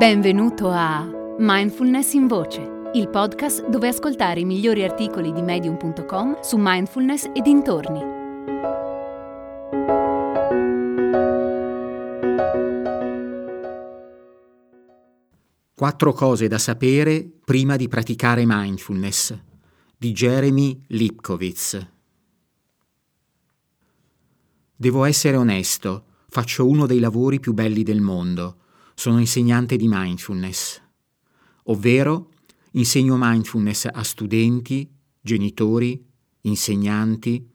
Benvenuto a Mindfulness in Voce, il podcast dove ascoltare i migliori articoli di medium.com su mindfulness e dintorni. Quattro cose da sapere prima di praticare mindfulness di Jeremy Lipkowitz. Devo essere onesto, faccio uno dei lavori più belli del mondo sono insegnante di mindfulness, ovvero insegno mindfulness a studenti, genitori, insegnanti,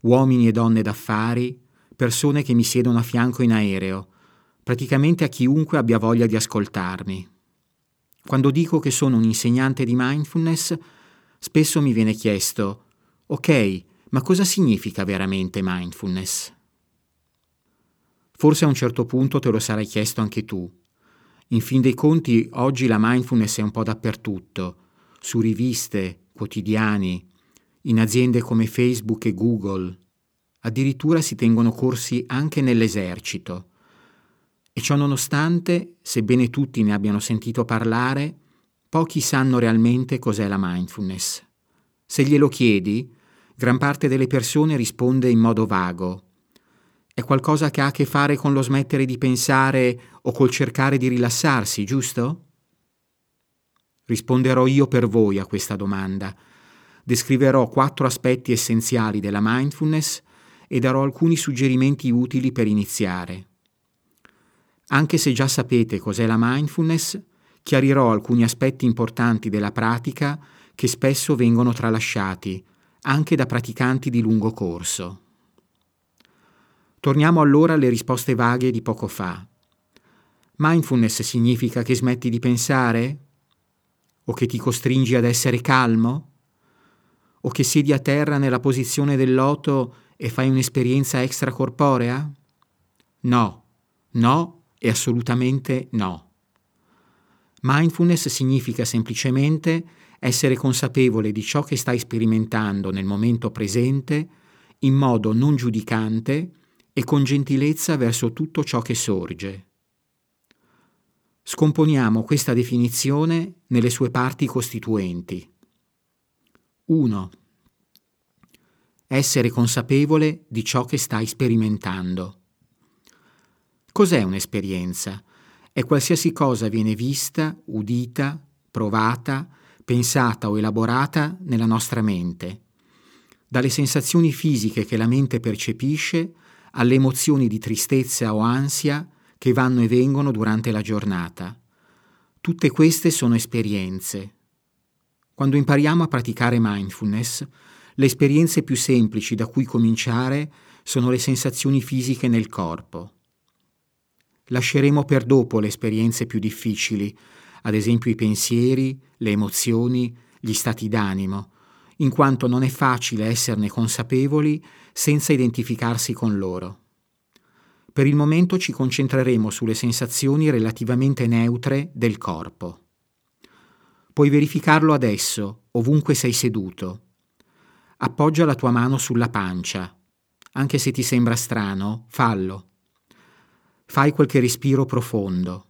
uomini e donne d'affari, persone che mi siedono a fianco in aereo, praticamente a chiunque abbia voglia di ascoltarmi. Quando dico che sono un insegnante di mindfulness, spesso mi viene chiesto, ok, ma cosa significa veramente mindfulness? Forse a un certo punto te lo sarai chiesto anche tu. In fin dei conti, oggi la mindfulness è un po' dappertutto, su riviste, quotidiani, in aziende come Facebook e Google. Addirittura si tengono corsi anche nell'esercito. E ciò nonostante, sebbene tutti ne abbiano sentito parlare, pochi sanno realmente cos'è la mindfulness. Se glielo chiedi, gran parte delle persone risponde in modo vago, è qualcosa che ha a che fare con lo smettere di pensare o col cercare di rilassarsi, giusto? Risponderò io per voi a questa domanda. Descriverò quattro aspetti essenziali della mindfulness e darò alcuni suggerimenti utili per iniziare. Anche se già sapete cos'è la mindfulness, chiarirò alcuni aspetti importanti della pratica che spesso vengono tralasciati, anche da praticanti di lungo corso. Torniamo allora alle risposte vaghe di poco fa. Mindfulness significa che smetti di pensare? O che ti costringi ad essere calmo? O che siedi a terra nella posizione del loto e fai un'esperienza extracorporea? No, no e assolutamente no. Mindfulness significa semplicemente essere consapevole di ciò che stai sperimentando nel momento presente in modo non giudicante e con gentilezza verso tutto ciò che sorge. Scomponiamo questa definizione nelle sue parti costituenti. 1. Essere consapevole di ciò che stai sperimentando. Cos'è un'esperienza? È qualsiasi cosa viene vista, udita, provata, pensata o elaborata nella nostra mente. Dalle sensazioni fisiche che la mente percepisce alle emozioni di tristezza o ansia che vanno e vengono durante la giornata. Tutte queste sono esperienze. Quando impariamo a praticare mindfulness, le esperienze più semplici da cui cominciare sono le sensazioni fisiche nel corpo. Lasceremo per dopo le esperienze più difficili, ad esempio i pensieri, le emozioni, gli stati d'animo, in quanto non è facile esserne consapevoli senza identificarsi con loro. Per il momento ci concentreremo sulle sensazioni relativamente neutre del corpo. Puoi verificarlo adesso, ovunque sei seduto. Appoggia la tua mano sulla pancia. Anche se ti sembra strano, fallo. Fai qualche respiro profondo.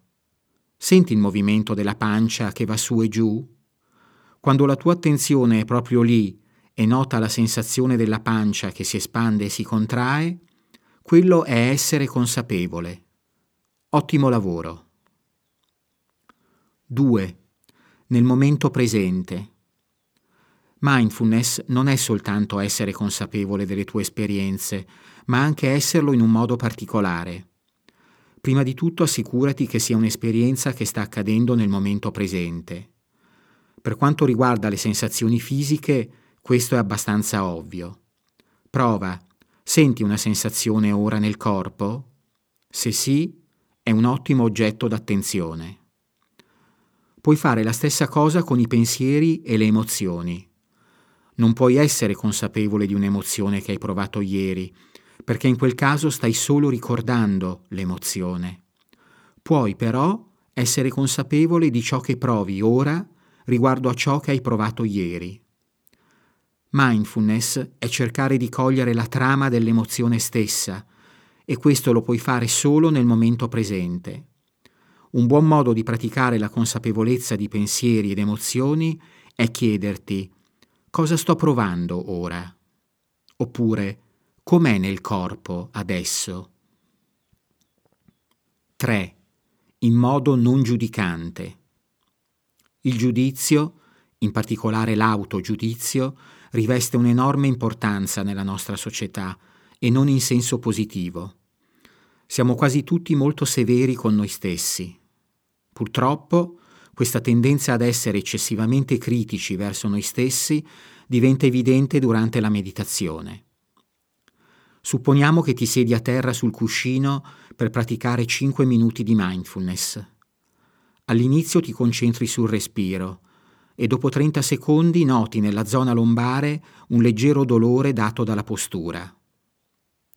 Senti il movimento della pancia che va su e giù quando la tua attenzione è proprio lì e nota la sensazione della pancia che si espande e si contrae, quello è essere consapevole. Ottimo lavoro. 2. Nel momento presente. Mindfulness non è soltanto essere consapevole delle tue esperienze, ma anche esserlo in un modo particolare. Prima di tutto assicurati che sia un'esperienza che sta accadendo nel momento presente. Per quanto riguarda le sensazioni fisiche, questo è abbastanza ovvio. Prova, senti una sensazione ora nel corpo? Se sì, è un ottimo oggetto d'attenzione. Puoi fare la stessa cosa con i pensieri e le emozioni. Non puoi essere consapevole di un'emozione che hai provato ieri, perché in quel caso stai solo ricordando l'emozione. Puoi però essere consapevole di ciò che provi ora riguardo a ciò che hai provato ieri. Mindfulness è cercare di cogliere la trama dell'emozione stessa e questo lo puoi fare solo nel momento presente. Un buon modo di praticare la consapevolezza di pensieri ed emozioni è chiederti cosa sto provando ora? Oppure com'è nel corpo adesso? 3. In modo non giudicante. Il giudizio, in particolare l'autogiudizio, riveste un'enorme importanza nella nostra società e non in senso positivo. Siamo quasi tutti molto severi con noi stessi. Purtroppo, questa tendenza ad essere eccessivamente critici verso noi stessi diventa evidente durante la meditazione. Supponiamo che ti siedi a terra sul cuscino per praticare 5 minuti di mindfulness. All'inizio ti concentri sul respiro e dopo 30 secondi noti nella zona lombare un leggero dolore dato dalla postura.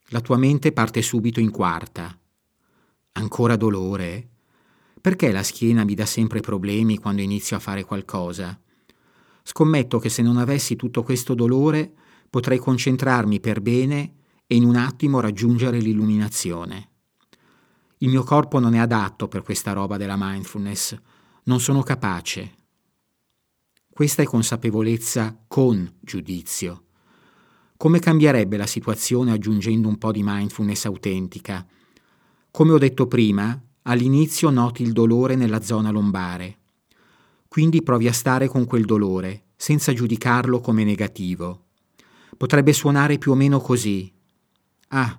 La tua mente parte subito in quarta. Ancora dolore? Perché la schiena mi dà sempre problemi quando inizio a fare qualcosa? Scommetto che se non avessi tutto questo dolore potrei concentrarmi per bene e in un attimo raggiungere l'illuminazione. Il mio corpo non è adatto per questa roba della mindfulness, non sono capace. Questa è consapevolezza con giudizio. Come cambierebbe la situazione aggiungendo un po' di mindfulness autentica? Come ho detto prima, All'inizio noti il dolore nella zona lombare. Quindi provi a stare con quel dolore, senza giudicarlo come negativo. Potrebbe suonare più o meno così. Ah,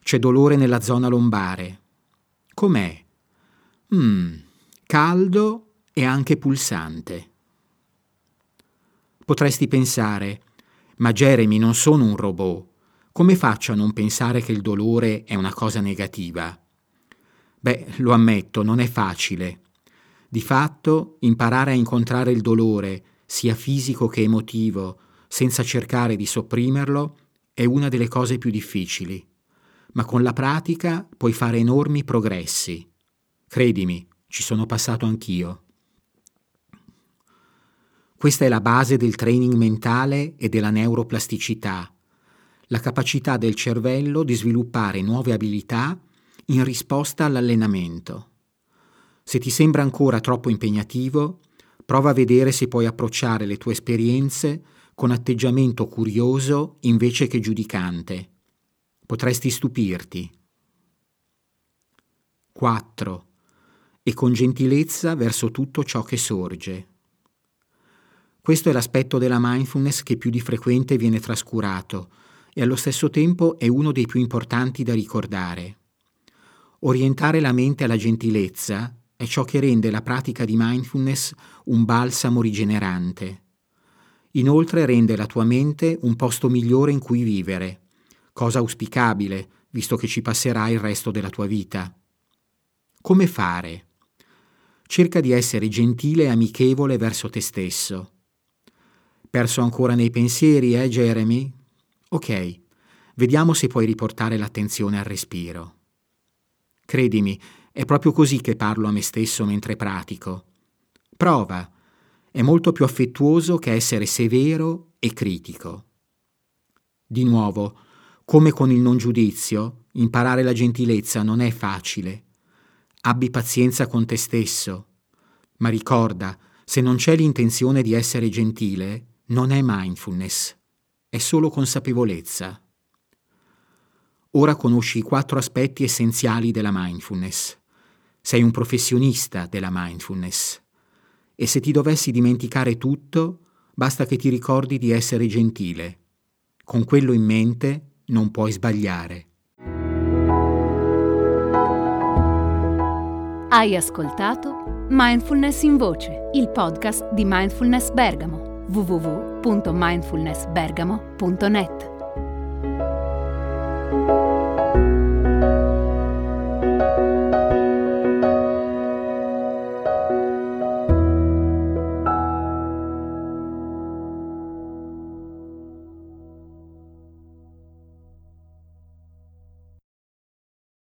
c'è dolore nella zona lombare. Com'è? Mmm, caldo e anche pulsante. Potresti pensare, ma Jeremy non sono un robot. Come faccio a non pensare che il dolore è una cosa negativa? Beh, lo ammetto, non è facile. Di fatto, imparare a incontrare il dolore, sia fisico che emotivo, senza cercare di sopprimerlo, è una delle cose più difficili. Ma con la pratica puoi fare enormi progressi. Credimi, ci sono passato anch'io. Questa è la base del training mentale e della neuroplasticità, la capacità del cervello di sviluppare nuove abilità in risposta all'allenamento. Se ti sembra ancora troppo impegnativo, prova a vedere se puoi approcciare le tue esperienze con atteggiamento curioso invece che giudicante. Potresti stupirti. 4. E con gentilezza verso tutto ciò che sorge. Questo è l'aspetto della mindfulness che più di frequente viene trascurato e allo stesso tempo è uno dei più importanti da ricordare. Orientare la mente alla gentilezza è ciò che rende la pratica di mindfulness un balsamo rigenerante. Inoltre rende la tua mente un posto migliore in cui vivere, cosa auspicabile, visto che ci passerai il resto della tua vita. Come fare? Cerca di essere gentile e amichevole verso te stesso. Perso ancora nei pensieri, eh, Jeremy? Ok, vediamo se puoi riportare l'attenzione al respiro. Credimi, è proprio così che parlo a me stesso mentre pratico. Prova. È molto più affettuoso che essere severo e critico. Di nuovo, come con il non giudizio, imparare la gentilezza non è facile. Abbi pazienza con te stesso. Ma ricorda, se non c'è l'intenzione di essere gentile, non è mindfulness, è solo consapevolezza. Ora conosci i quattro aspetti essenziali della mindfulness. Sei un professionista della mindfulness. E se ti dovessi dimenticare tutto, basta che ti ricordi di essere gentile. Con quello in mente non puoi sbagliare. Hai ascoltato Mindfulness in Voce, il podcast di Mindfulness Bergamo www.mindfulnessbergamo.net